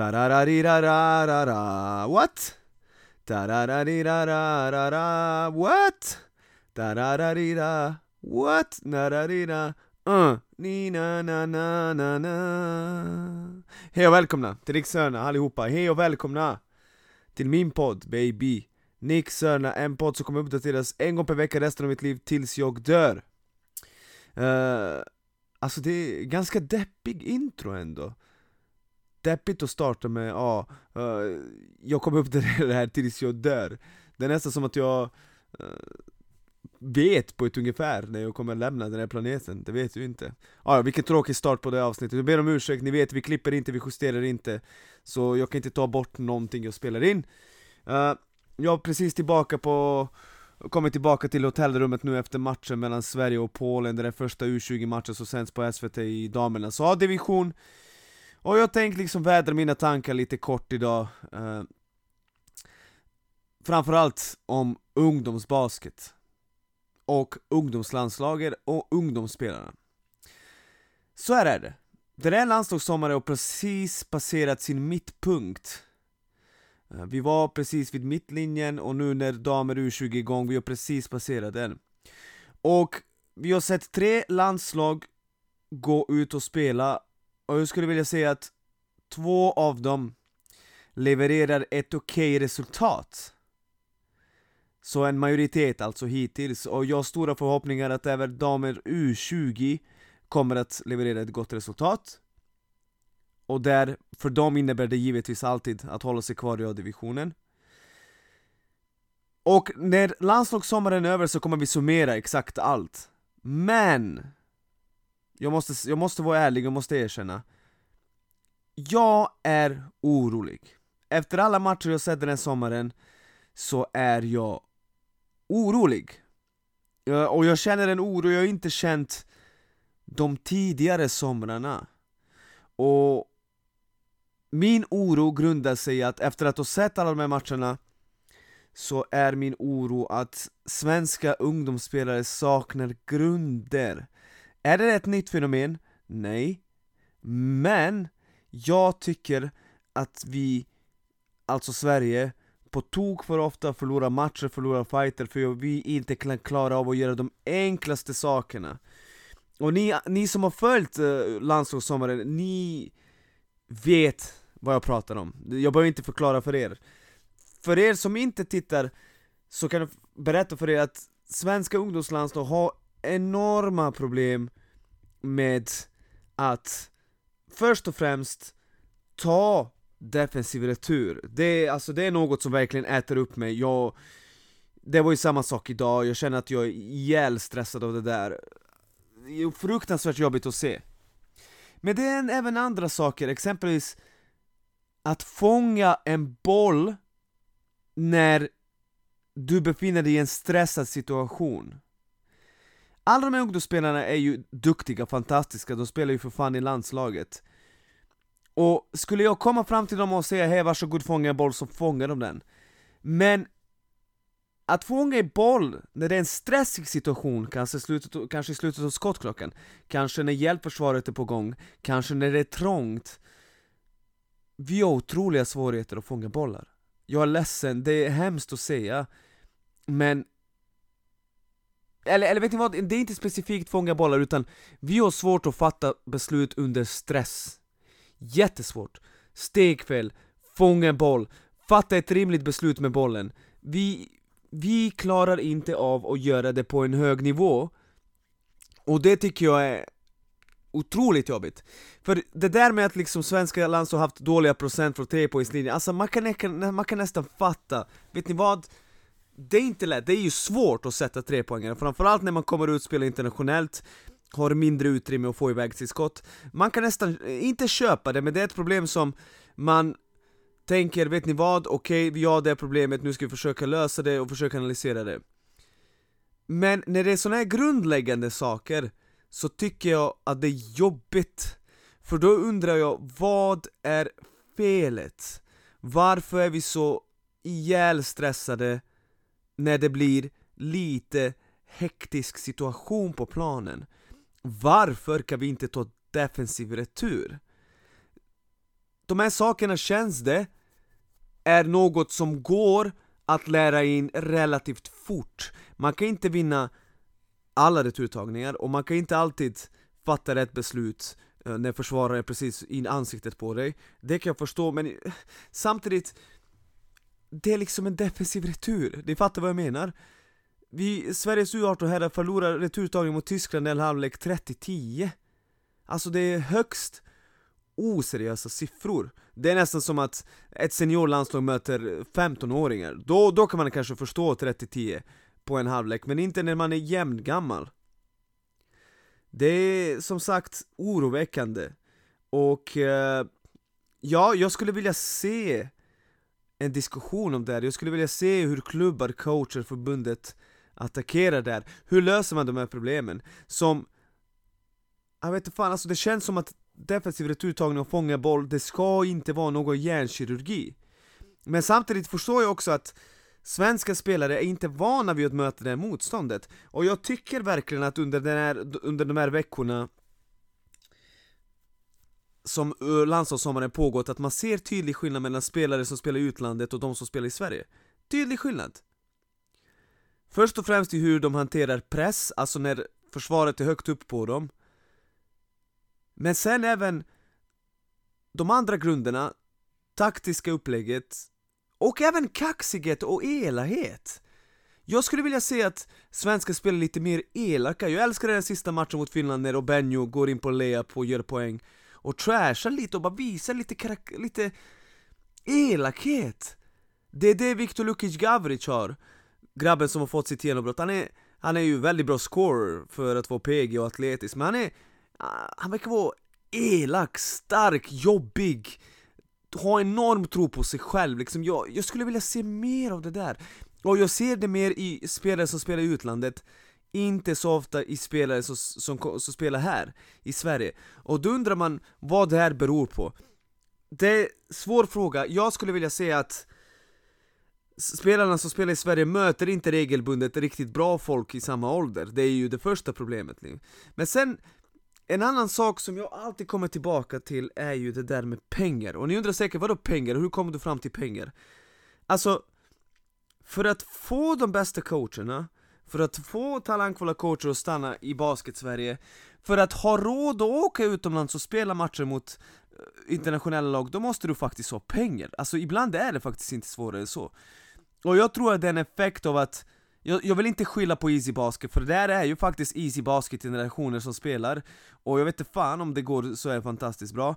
Tarararirararara, what? Tarararirararara, what? Tarararira, what? Nararira, uh, ni na na na na na Hej och välkomna till Nick Sörna allihopa, hej och välkomna till min podd baby Nick Sörna, en podd som kommer uppdateras en gång per vecka resten av mitt liv tills jag dör. Uh, Alltså det är ganska deppig intro ändå. Deppigt att starta med, ja, uh, jag kommer uppdatera det här tills jag dör. Det är nästan som att jag uh, vet på ett ungefär när jag kommer lämna den här planeten, det vet du inte. Ah, ja, vilken tråkig start på det här avsnittet, jag ber om ursäkt, ni vet vi klipper inte, vi justerar inte. Så jag kan inte ta bort någonting jag spelar in. Uh, Jag är precis tillbaka på Kommit tillbaka till hotellrummet nu efter matchen mellan Sverige och Polen, det är första U20-matchen som sänds på SVT i damernas A-division. Och jag tänkte liksom vädra mina tankar lite kort idag eh, Framförallt om ungdomsbasket och ungdomslandslaget och ungdomsspelarna. Så här är det. Den här landslagssommaren har precis passerat sin mittpunkt. Eh, vi var precis vid mittlinjen och nu när damer U20 är igång, vi har precis passerat den. Och vi har sett tre landslag gå ut och spela och jag skulle vilja säga att två av dem levererar ett okej okay resultat. Så en majoritet alltså hittills, och jag har stora förhoppningar att även damer U20 kommer att leverera ett gott resultat. Och där, för dem innebär det givetvis alltid att hålla sig kvar i A-divisionen. Och när landslagssommaren är över så kommer vi summera exakt allt. Men! Jag måste, jag måste vara ärlig, jag måste erkänna. Jag är orolig. Efter alla matcher jag sett den här sommaren så är jag orolig. Och jag känner en oro jag inte känt de tidigare somrarna. Och min oro grundar sig i att efter att ha sett alla de här matcherna så är min oro att svenska ungdomsspelare saknar grunder. Är det ett nytt fenomen? Nej. Men jag tycker att vi, alltså Sverige, på tok för ofta förlorar matcher, förlorar fighter för vi inte kan klara av att göra de enklaste sakerna. Och ni, ni som har följt eh, landslagssommaren, ni vet vad jag pratar om. Jag behöver inte förklara för er. För er som inte tittar, så kan jag berätta för er att svenska ungdomslandslag har enorma problem med att först och främst ta defensiv retur. Det är, alltså, det är något som verkligen äter upp mig. Jag, det var ju samma sak idag, jag känner att jag är ihjäl stressad av det där. Det är fruktansvärt jobbigt att se. Men det är även andra saker, exempelvis att fånga en boll när du befinner dig i en stressad situation alla de här ungdomsspelarna är ju duktiga, fantastiska, de spelar ju för fan i landslaget. Och skulle jag komma fram till dem och säga hej varsågod fånga en boll så fångar de den. Men att fånga en boll när det är en stressig situation, kanske, i slutet, kanske i slutet av skottklockan Kanske när hjälpförsvaret är på gång, kanske när det är trångt. Vi har otroliga svårigheter att fånga bollar. Jag är ledsen, det är hemskt att säga Men eller, eller vet ni vad, det är inte specifikt fånga bollar utan Vi har svårt att fatta beslut under stress. Jättesvårt. Stegfel, fånga en boll, fatta ett rimligt beslut med bollen. Vi, vi klarar inte av att göra det på en hög nivå. Och det tycker jag är otroligt jobbigt. För det där med att liksom svenska landslag har haft dåliga procent från trepoängslinjen, alltså man kan, man kan nästan fatta, vet ni vad? Det är inte lätt, det är ju svårt att sätta trepoängare, framförallt när man kommer ut och spelar internationellt har mindre utrymme att få iväg sitt skott. Man kan nästan, eh, inte köpa det, men det är ett problem som man tänker, vet ni vad? Okej, okay, vi har det problemet, nu ska vi försöka lösa det och försöka analysera det. Men när det är sådana här grundläggande saker så tycker jag att det är jobbigt. För då undrar jag, vad är felet? Varför är vi så ihjälstressade? När det blir lite hektisk situation på planen? Varför kan vi inte ta defensiv retur? de här sakerna känns det är något som går att lära in relativt fort. Man kan inte vinna alla returtagningar och man kan inte alltid fatta rätt beslut eh, när försvararen är precis i ansiktet på dig. Det kan jag förstå, men samtidigt det är liksom en defensiv retur, ni fattar vad jag menar? Vi, Sveriges U18 herrar förlorar returtagning mot Tyskland i halvlek 30-10 Alltså det är högst oseriösa siffror. Det är nästan som att ett seniorlandslag möter 15-åringar då, då kan man kanske förstå 30-10 på en halvlek, men inte när man är jämngammal. Det är som sagt oroväckande. Och eh, ja, jag skulle vilja se en diskussion om det här. Jag skulle vilja se hur klubbar, coacher, förbundet attackerar det här. Hur löser man de här problemen? Som, jag vet inte fan, alltså det känns som att defensiv returtagning och fånga boll, det ska inte vara någon hjärnkirurgi. Men samtidigt förstår jag också att svenska spelare är inte vana vid att möta det här motståndet. Och jag tycker verkligen att under, den här, under de här veckorna som eh, landslagssommaren pågått att man ser tydlig skillnad mellan spelare som spelar i utlandet och de som spelar i Sverige. Tydlig skillnad. Först och främst i hur de hanterar press, alltså när försvaret är högt upp på dem. Men sen även de andra grunderna, taktiska upplägget och även kaxighet och elakhet. Jag skulle vilja se att svenska spelar lite mer elaka, jag älskar den sista matchen mot Finland när Obenjo går in på layup och gör poäng och trashar lite och bara visar lite, karak- lite elakhet. Det är det Viktor Lukic Gavric har, grabben som har fått sitt genombrott. Han är, han är ju väldigt bra scorer för att vara PG och atletisk, men han är, ah, han verkar vara elak, stark, jobbig, ha enorm tro på sig själv liksom. jag, jag skulle vilja se mer av det där. Och jag ser det mer i spelare som spelar i utlandet inte så ofta i spelare som, som, som spelar här, i Sverige. Och då undrar man vad det här beror på. Det är en svår fråga, jag skulle vilja säga att spelarna som spelar i Sverige möter inte regelbundet riktigt bra folk i samma ålder, det är ju det första problemet. nu Men sen, en annan sak som jag alltid kommer tillbaka till är ju det där med pengar, och ni undrar säkert vadå pengar, hur kommer du fram till pengar? Alltså, för att få de bästa coacherna för att få talangfulla coacher att stanna i basket-Sverige, för att ha råd att åka utomlands och spela matcher mot eh, internationella lag, då måste du faktiskt ha pengar. Alltså ibland är det faktiskt inte svårare än så. Och jag tror att det är en effekt av att jag, jag, vill inte skylla på Easy Basket, för det där är ju faktiskt Easy Basket-generationer som spelar Och jag vet inte fan om det går så är fantastiskt bra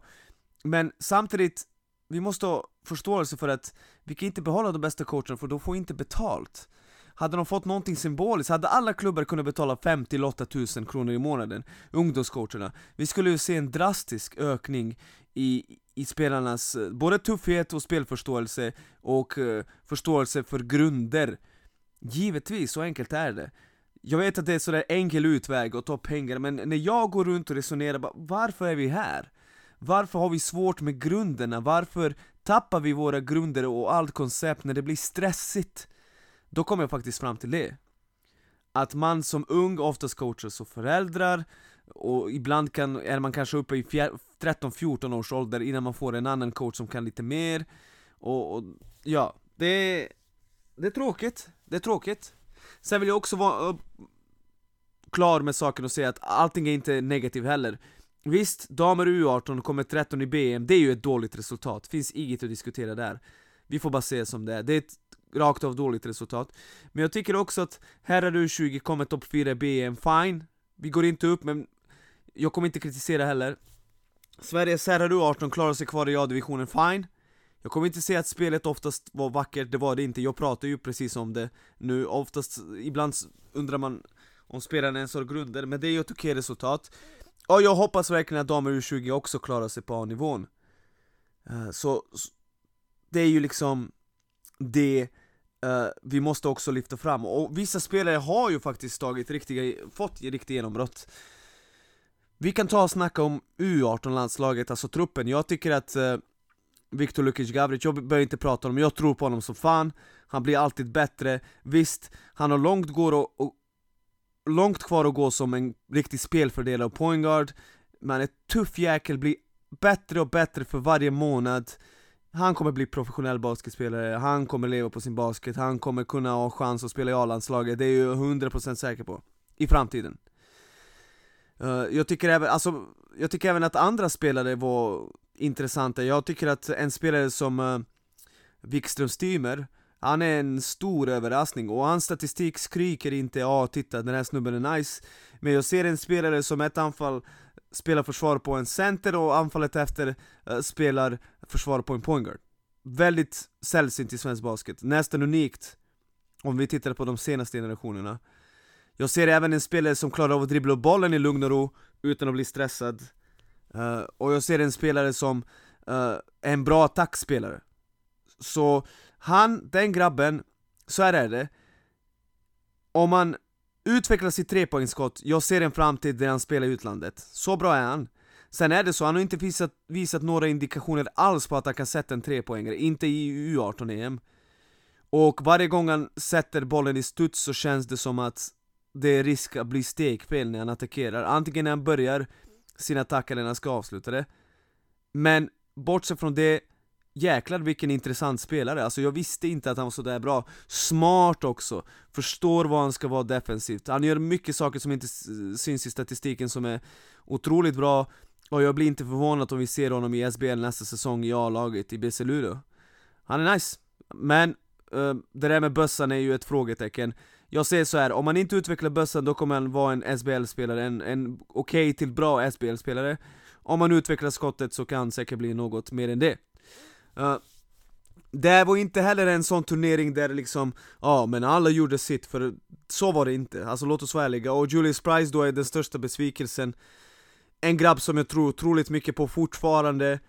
Men samtidigt, vi måste ha förståelse för att vi kan inte behålla de bästa coacherna för de får inte betalt hade de fått någonting symboliskt, hade alla klubbar kunnat betala 50 8 000 kronor i månaden, ungdomscoacherna, vi skulle ju se en drastisk ökning i, i spelarnas eh, både tuffhet och spelförståelse och uh, förståelse för grunder. Givetvis, så enkelt är det. Jag vet att det är sådär enkel utväg att ta pengar, men när jag går runt och resonerar, bara, varför är vi här? Varför har vi svårt med grunderna? Varför tappar vi våra grunder och allt koncept när det blir stressigt? Då kom jag faktiskt fram till det. Att man som ung oftast coachas av föräldrar och ibland kan, är man kanske uppe i 13-14 års ålder innan man får en annan coach som kan lite mer. Och, och ja, det är, det är tråkigt, det är tråkigt. Sen vill jag också vara klar med saken och säga att allting är inte negativt heller. Visst, damer U18 kommer 13 i BM, det är ju ett dåligt resultat, finns inget att diskutera där. Vi får bara se som det är, det är ett rakt av dåligt resultat. Men jag tycker också att herrar U20 kommer topp 4 i BM, fine. Vi går inte upp, men jag kommer inte kritisera heller. Sveriges herrar U18 klarar sig kvar i A-divisionen, fine. Jag kommer inte säga att spelet oftast var vackert, det var det inte. Jag pratar ju precis om det nu. Oftast, ibland undrar man om spelarna ens har grunder, men det är ju ett okej resultat. Och jag hoppas verkligen att damer U20 också klarar sig på A-nivån. Eh, så, det är ju liksom det uh, vi måste också lyfta fram, och vissa spelare har ju faktiskt tagit riktiga, fått riktiga genombrott. Vi kan ta och snacka om U18-landslaget, alltså truppen, jag tycker att uh, Viktor Lukic Gavric, jag behöver inte prata om honom, jag tror på honom som fan. Han blir alltid bättre, visst, han har långt, går och, och långt kvar att gå som en riktig spelfördelare och pointguard Men ett tuff jäkel blir bättre och bättre för varje månad. Han kommer bli professionell basketspelare, han kommer leva på sin basket, han kommer kunna ha chans att spela i A-landslaget, det är jag 100% säker på I framtiden. Eh, jag tycker även, alltså, jag tycker även att andra spelare var intressanta, jag tycker att en spelare som eh, Wikström Stymer han är en stor överraskning och hans statistik skriker inte ja titta den här snubben är nice. Men jag ser en spelare som ett anfall spelar försvar på en center och anfallet efter eh, spelar försvara på en pointguard. Väldigt sällsynt i svensk basket, nästan unikt om vi tittar på de senaste generationerna. Jag ser även en spelare som klarar av att dribbla bollen i lugn och ro utan att bli stressad. Uh, Och jag ser en spelare som uh, är en bra attackspelare. Så han, den grabben, så här är det. Om man utvecklar sitt trepoängsskott, jag ser en framtid där han spelar i utlandet. Så bra är han. Sen är det så, han har inte visat, visat några indikationer alls på att han kan sätta en trepoängare, inte i U18-EM Och varje gång han sätter bollen i studs så känns det som att det är risk att bli stekfel när han attackerar, antingen när han börjar sin attack eller när han ska avsluta det. Men bortsett från det Jäklar vilken intressant spelare, alltså jag visste inte att han var sådär bra. Smart också, förstår vad han ska vara defensivt. Han gör mycket saker som inte syns i statistiken som är otroligt bra. Och jag blir inte förvånad om vi ser honom i SBL nästa säsong i A-laget i BC Luleå. Han är nice, men uh, det där med bössan är ju ett frågetecken. Jag säger så här, om man inte utvecklar bössan då kommer han vara en SBL-spelare, en, en okej okay till bra SBL-spelare Om man utvecklar skottet så kan han säkert bli något mer än det. Uh, det var inte heller en sån turnering där liksom, ja men alla gjorde sitt, för så var det inte, alltså låt oss vara ärliga, och Julius Price då är den största besvikelsen. En grabb som jag tror otroligt mycket på fortfarande.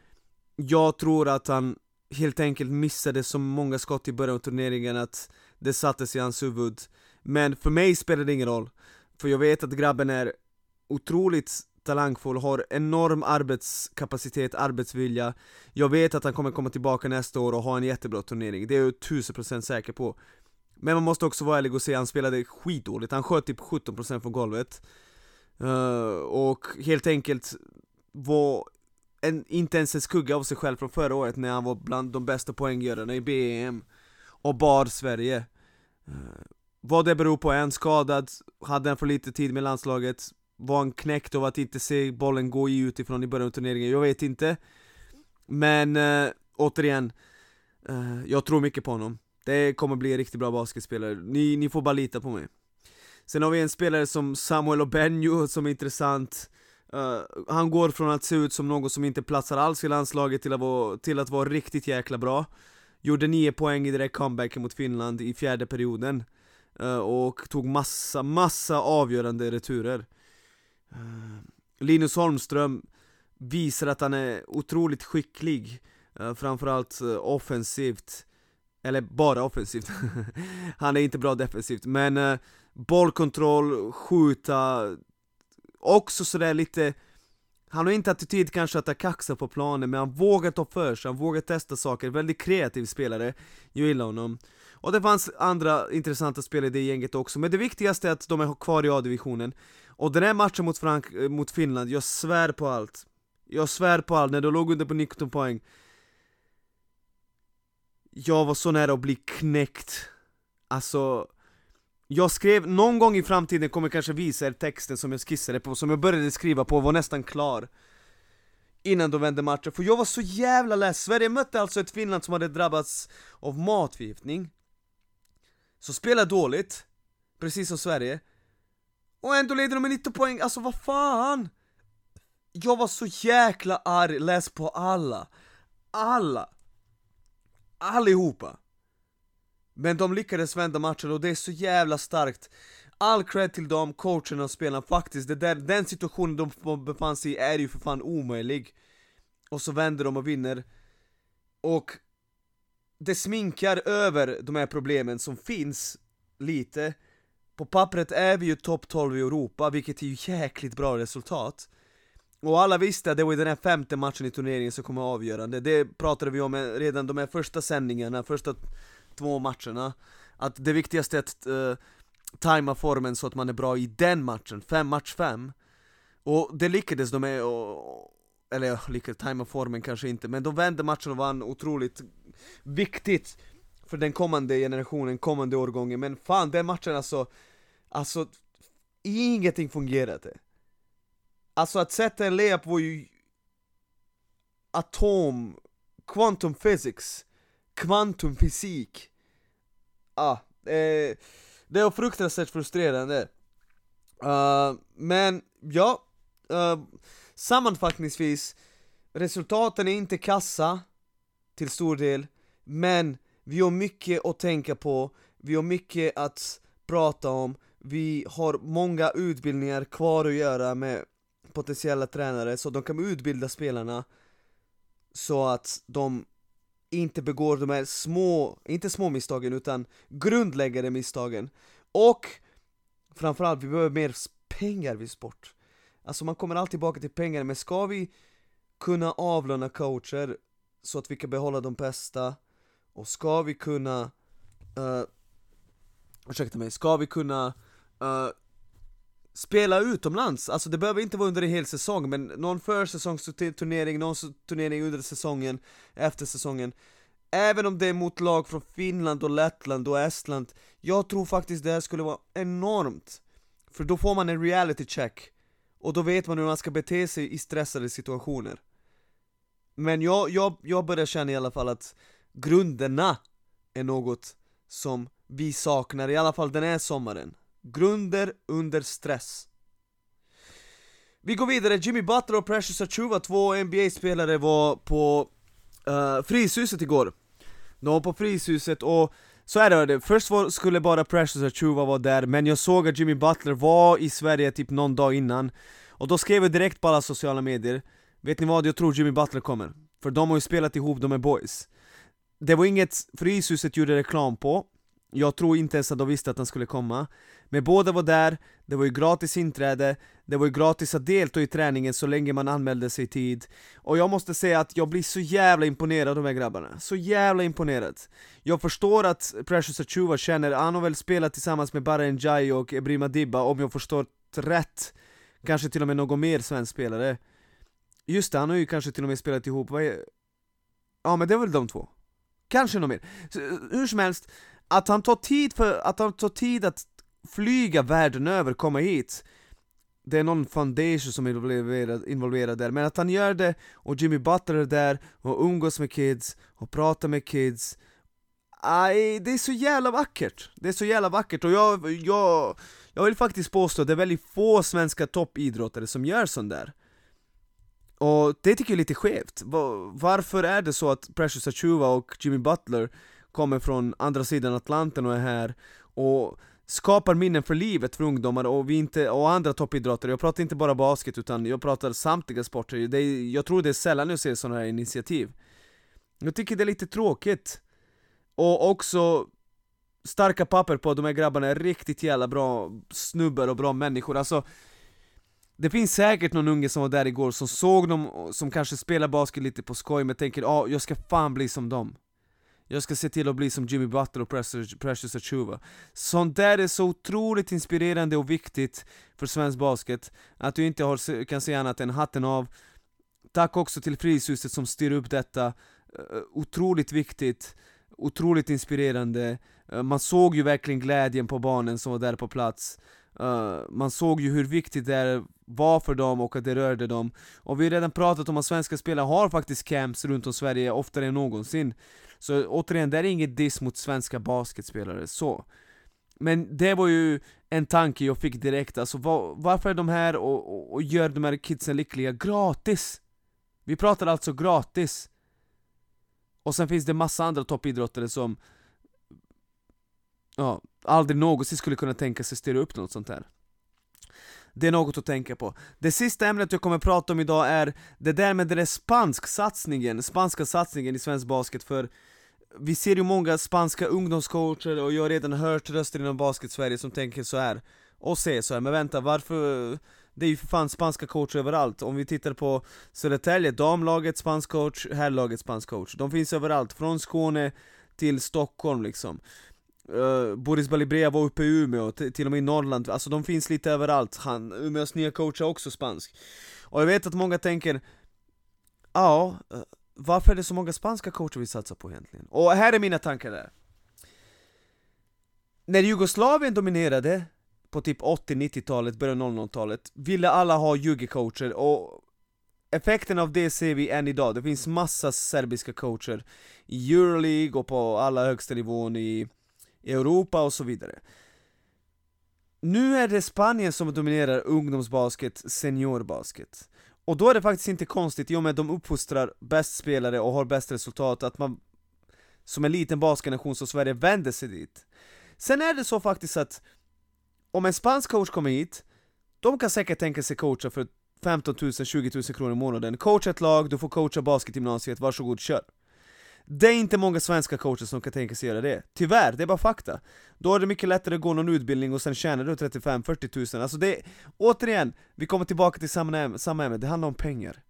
Jag tror att han helt enkelt missade så många skott i början av turneringen att det sattes i hans huvud. Men för mig spelar det ingen roll, för jag vet att grabben är otroligt talangfull, har enorm arbetskapacitet, arbetsvilja. Jag vet att han kommer komma tillbaka nästa år och ha en jättebra turnering, det är jag tusen procent säker på. Men man måste också vara ärlig och säga, han spelade skitdåligt, han sköt typ 17% från golvet. Uh, Och helt enkelt var en, inte ens en skugga av sig själv från förra året när han var bland de bästa poänggörarna i BEM Och bar Sverige. Uh, Vad det beror på, är han skadad? Hade han för lite tid med landslaget? Var han knäckt av att inte se bollen gå i utifrån i början av turneringen, jag vet inte. Men äh, återigen, äh, jag tror mycket på honom. Det kommer bli en riktigt bra basketspelare, ni, ni får bara lita på mig. Sen har vi en spelare som Samuel Obenjo som är intressant. Uh, Han går från att se ut som någon som inte platsar alls i landslaget till att vara, till att vara riktigt jäkla bra. Gjorde 9 poäng i direkt comebacken mot Finland i fjärde perioden uh, Och tog massa, massa avgörande returer. Eh, Linus Holmström visar att han är otroligt skicklig, eh, framförallt eh, offensivt. Eller bara offensivt, han är inte bra defensivt, men bollkontroll, skjuta Också sådär lite han har inte attityd kanske att kaxa på planen, men han vågar ta för sig, han vågar testa saker, väldigt kreativ spelare. Jag gillar honom. Och det fanns andra intressanta spelare i det gänget också, men det viktigaste är att de är kvar i A-divisionen och den här matchen mot, Frank eh, mot Finland, jag svär på allt. Jag svär på allt, när de låg under på 19 poäng. Jag var så nära att bli knäckt. Alltså Jag skrev, någon gång i framtiden kommer jag kanske visa er texten som jag skissade på, som jag började skriva på, var nästan klar. Innan de vände matchen, för jag var så jävla less. Sverige mötte alltså ett Finland som hade drabbats av matförgiftning. Så spela dåligt, precis som Sverige och ändå leder de med 19 poäng, alltså vad fan! Jag var så jäkla arg, läs på alla. Alla. Allihopa. Men de lyckades vända matchen och det är så jävla starkt. All cred till dem, coacherna och spelarna. Faktiskt, det där, den situationen de befann sig i är ju för fan omöjlig. Och så vänder de och vinner. Och det sminkar över de här problemen som finns lite på pappret är vi ju topp 12 i Europa, vilket är ju jäkligt bra resultat. Och alla visste att det var den här femte matchen i turneringen som kommer avgörande, det pratade vi om eh, redan de här första sändningarna, första två matcherna. Att det viktigaste är att uh, tajma formen så att man är bra i den matchen, fem match fem. Och det lyckades de med, och eller ja, lyckades tajma formen kanske inte, men de vände matchen och vann otroligt viktigt för den kommande generationen, kommande årgången, men fan den matchen alltså, alltså ingenting fungerade. Alltså att sätta en layup var ju atom, quantum physics, kvantumfysik. Ah, eh, det var fruktansvärt frustrerande. Uh, men ja, uh, sammanfattningsvis, resultaten är inte kassa till stor del, men vi har mycket att tänka på, vi har mycket att prata om, vi har många utbildningar kvar att göra med potentiella tränare så de kan utbilda spelarna så att de inte begår de här små, inte små misstagen utan grundläggande misstagen. Och framförallt, vi behöver mer pengar vid sport. Alltså man kommer alltid tillbaka till pengar, men ska vi kunna avlöna coacher så att vi kan behålla de bästa och ska vi kunna, uh, ursäkta mig, ska vi kunna uh, spela utomlands, alltså det behöver inte vara under en hel säsong men någon försäsongsturnering, någon turnering under säsongen, efter säsongen. Även om det är mot lag från Finland och Lettland och Estland Jag tror faktiskt det här skulle vara enormt. För då får man en reality check Och då vet man hur man ska bete sig i stressade situationer. Men jag, jag, jag börjar känna i alla fall att grunderna är något som vi saknar, i alla fall den här sommaren. Grunder under stress. Vi går vidare, Jimmy Butler och Precious Achuva, två NBA-spelare var på uh, Fryshuset igår. De var på Fryshuset och så är det, först var, skulle bara Precious Achuva vara där, men jag såg att Jimmy Butler var i Sverige typ någon dag innan. Och då skrev jag direkt på alla sociala medier Vet ni vad, jag tror Jimmy Butler kommer. För de har ju spelat ihop, de är boys. Det var inget Fryshuset gjorde reklam på. Jag tror inte ens att de visste att han skulle komma. Men båda var där, det var ju gratis inträde Det var ju gratis att delta i träningen så länge man anmälde sig i tid. Och jag måste säga att jag blir så jävla imponerad av de här grabbarna. Så jävla imponerad. Jag förstår att Precious Achuva känner, han har väl spelat tillsammans med Bara Njai och Ebrima Dibba om jag förstått rätt. Kanske till och med någon mer svensk spelare. Just det, han har ju kanske till och med spelat ihop, vad är... Ja men det var väl de två. Kanske något mer, eh, hur som helst att han tar tid för, att han tar tid att flyga världen över, komma hit det är någon foundation som är involverad, involverad där, men att han gör det och Jimmy Butler är där och umgås med kids och pratar med kids Aj, det är så jävla vackert! Det är så jävla vackert och jag, jag, jag vill faktiskt påstå att det är väldigt få svenska toppidrottare som gör sånt där. Och det tycker jag är lite skevt, varför är det så att Precious Achuva och Jimmy Butler kommer från andra sidan Atlanten och är här och skapar minnen för livet för ungdomar och, vi inte, och andra toppidrottare, jag pratar inte bara basket utan jag pratar samtliga sporter, det är, jag tror det är sällan jag ser sådana här initiativ. Jag tycker det är lite tråkigt. Och också starka papper på att de här grabbarna är riktigt jävla bra snubbar och bra människor, alltså det finns säkert någon unge som var där igår som såg dem, som kanske spelar basket lite på skoj men tänker ja, ah, jag ska fan bli som dem. Jag ska se till att bli som Jimmy Butler och Precious Achuva. Sånt där är så otroligt inspirerande och viktigt för svensk basket Att du inte har, kan säga annat än hatten av. Tack också till Fryshuset som styr upp detta. Eh, otroligt viktigt, otroligt inspirerande. Eh, man såg ju verkligen glädjen på barnen som var där på plats. Uh, man såg ju hur viktigt det var för dem och att det rörde dem. Och vi har redan pratat om att svenska spelare har faktiskt camps runt om Sverige oftare än någonsin. Så återigen, det är inget diss mot svenska basketspelare, så. Men det var ju en tanke jag fick direkt, alltså var, varför är de här och, och, och gör de här kidsen lyckliga? Gratis? Vi pratar alltså gratis. Och sen finns det massa andra toppidrottare som Ja, aldrig någonsin skulle kunna tänka sig styra upp något sånt här. Det är något att tänka på. Det sista ämnet jag kommer att prata om idag är det där med den där spansk satsningen, spanska satsningen i svensk basket för vi ser ju många spanska ungdomscoacher och jag har redan hört röster inom basket-Sverige som tänker så här och säger så här, men vänta varför det är ju för fan spanska coacher överallt, om vi tittar på Södertälje, damlaget spansk coach, herrlaget spansk coach. De finns överallt, från Skåne till Stockholm liksom. Uh, Boris Balibrea var uppe i Umeå, till och med i Norrland, alltså de finns lite överallt, han, Umeås nya coach är också spansk Och jag vet att många tänker ja, uh, varför är det så många spanska coacher vi satsar på egentligen? Och här är mina tankar där. När Jugoslavien dominerade på typ 80-90-talet, början av 00-talet, ville alla ha jugecoacher och effekten av det ser vi än idag. Det finns massa serbiska coacher i Euroleague och på alla högsta nivån i Europa och så vidare. Nu är det Spanien som dominerar ungdomsbasket, seniorbasket. Och då är det faktiskt inte konstigt, i och med att de uppfostrar bäst spelare och har bäst resultat, att man som en liten basketnation som Sverige vänder sig dit. Sen är det så faktiskt att om en spansk coach kommer hit, de kan säkert tänka sig coacha för 15 000, 20 000 kronor i månaden. Coacha ett lag, du får coacha basketgymnasiet, varsågod kör. Det är inte många svenska coacher som kan tänka sig göra det. Tyvärr, det är bara fakta. Då är det mycket lättare att gå någon utbildning och sen tjänar du 35-40 tusen, Alltså det, återigen, vi kommer tillbaka till samma ämne, samma ämne, det handlar om pengar.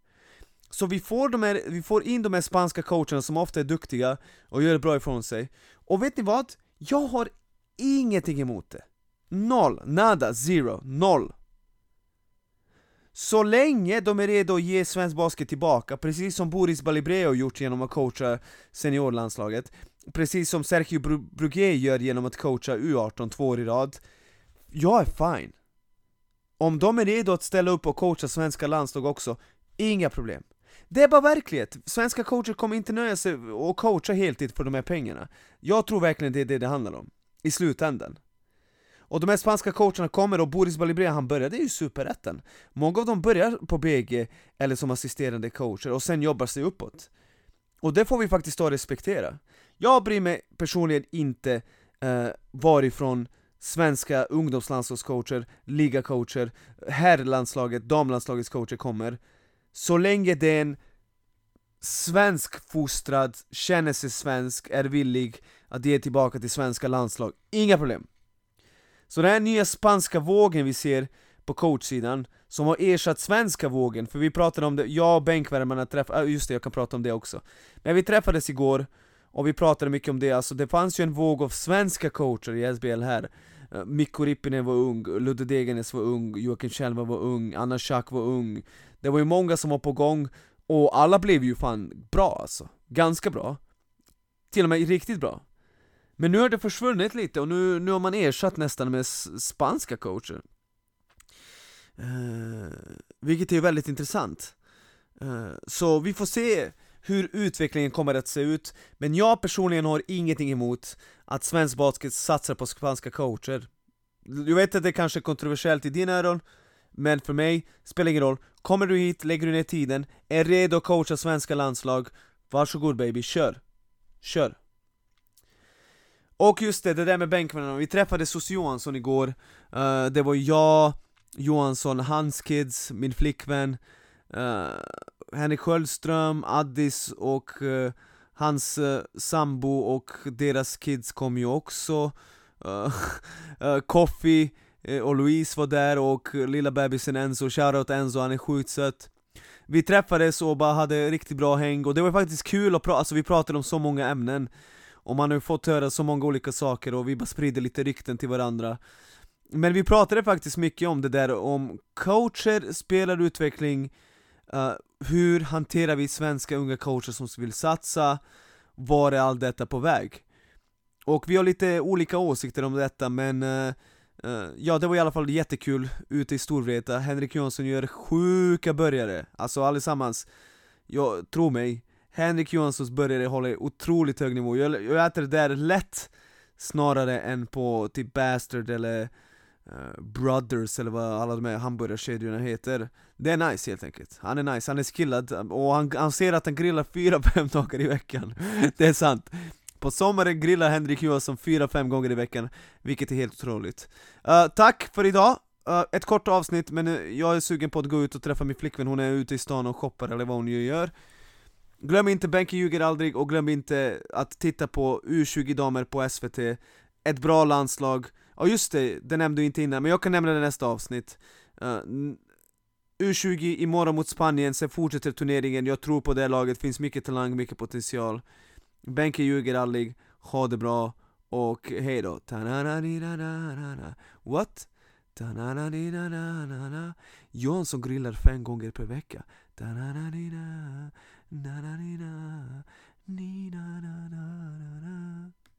Så vi får, de här, vi får in de här spanska coacherna som ofta är duktiga och gör bra ifrån sig. Och vet ni vad? Jag har ingenting emot det. Noll, nada, zero, noll. Så länge de är redo att ge svensk basket tillbaka, precis som Boris Balibreo gjort genom att coacha seniorlandslaget, precis som Sergio Brugué gör genom att coacha U18 två år i rad, jag är fine. Om de är redo att ställa upp och coacha svenska landslag också, inga problem. Det är bara verklighet, svenska coacher kommer inte nöja sig och coacha heltid för de här pengarna. Jag tror verkligen det är det det handlar om, i slutändan. Och de här spanska coacherna kommer, och Boris Balibrea han började ju Superettan. Många av dem börjar på BG, eller som assisterande coacher, och sen jobbar sig uppåt. Och det får vi faktiskt ta och respektera. Jag bryr mig personligen inte eh, varifrån svenska ungdomslandslagscoacher, ligacoacher, herrlandslaget, damlandslagets coacher kommer. Så länge det är en svensk fostrad, känner sig svensk, är villig att ge tillbaka till svenska landslag, inga problem så den här nya spanska vågen vi ser på coachsidan, som har ersatt svenska vågen, för vi pratade om det, jag och bänkvärmarna träffade, just det jag kan prata om det också. Men vi träffades igår, och vi pratade mycket om det, alltså det fanns ju en våg av svenska coacher i SBL här. Eh, Mikko Rippinen var ung, Ludde Degernes var ung, Joakim Kjellman var ung, Anna Schack var ung. Det var ju många som var på gång, och alla blev ju fan bra alltså, ganska bra. Till och med riktigt bra men nu har det försvunnit lite och nu, nu har man ersatt nästan med spanska coacher uh, Vilket är väldigt intressant uh, Så vi får se hur utvecklingen kommer att se ut Men jag personligen har ingenting emot att svensk basket satsar på spanska coacher Jag vet att det kanske är kontroversiellt i dina öron Men för mig, spelar ingen roll Kommer du hit, lägger du ner tiden, är redo att coacha svenska landslag Varsågod baby, kör! Kör! Och just det, det där med bänkvännerna, vi träffade Sos Johansson igår. Uh, Det var jag, Johansson, hans kids, min flickvän uh, Henrik Sköldström, Addis och uh, hans uh, sambo och deras kids kom ju också. Uh, Koffi och Louise var där och lilla bebisen Enzo, shoutout Enzo, han är sjukt söt. Vi träffades och bara hade riktigt bra häng och det var faktiskt kul att prata, alltså vi pratade om så många ämnen och man har ju fått höra så många olika saker och vi bara sprider lite rykten till varandra Men vi pratade faktiskt mycket om det där, om coacher, spelarutveckling uh, eh, Hur hanterar vi svenska unga coacher som vill satsa? Var är allt detta på väg? Och vi har lite olika åsikter om detta men uh, uh, Ja, det var i alla fall jättekul ute i Storvreta, Henrik Jönsson gör sjuka börjare, alltså allesammans Jag, tro mig, Henrik Johanssons burgare håller otroligt hög nivå, jag, jag äter det där lätt Snarare än på typ Bastard eller uh, Brothers eller vad alla de här hamburgarkedjorna heter. Det är nice helt enkelt, han är nice, han är skillad och han, han ser att han grillar 4-5 dagar i veckan. Det är sant. På sommaren grillar Henrik Johansson 4-5 gånger i veckan, vilket är helt otroligt. Uh, Tack för idag! Uh, ett kort avsnitt, men jag är sugen på att gå ut och träffa min flickvän, hon är ute i stan och shoppar eller vad hon nu gör. Glöm inte Benke ljuger aldrig och glöm inte att titta på U20-damer på SVT Ett bra landslag, ja just det, det nämnde du inte innan, men jag kan nämna det nästa avsnitt. Eh, uh, U20 imorgon mot Spanien, sen fortsätter turneringen, jag tror på det laget, finns mycket talang, mycket potential. Benke ljuger aldrig, ha det bra och hejdå What? Jansson grillar fem gånger per vecka. ならりな、にならららら。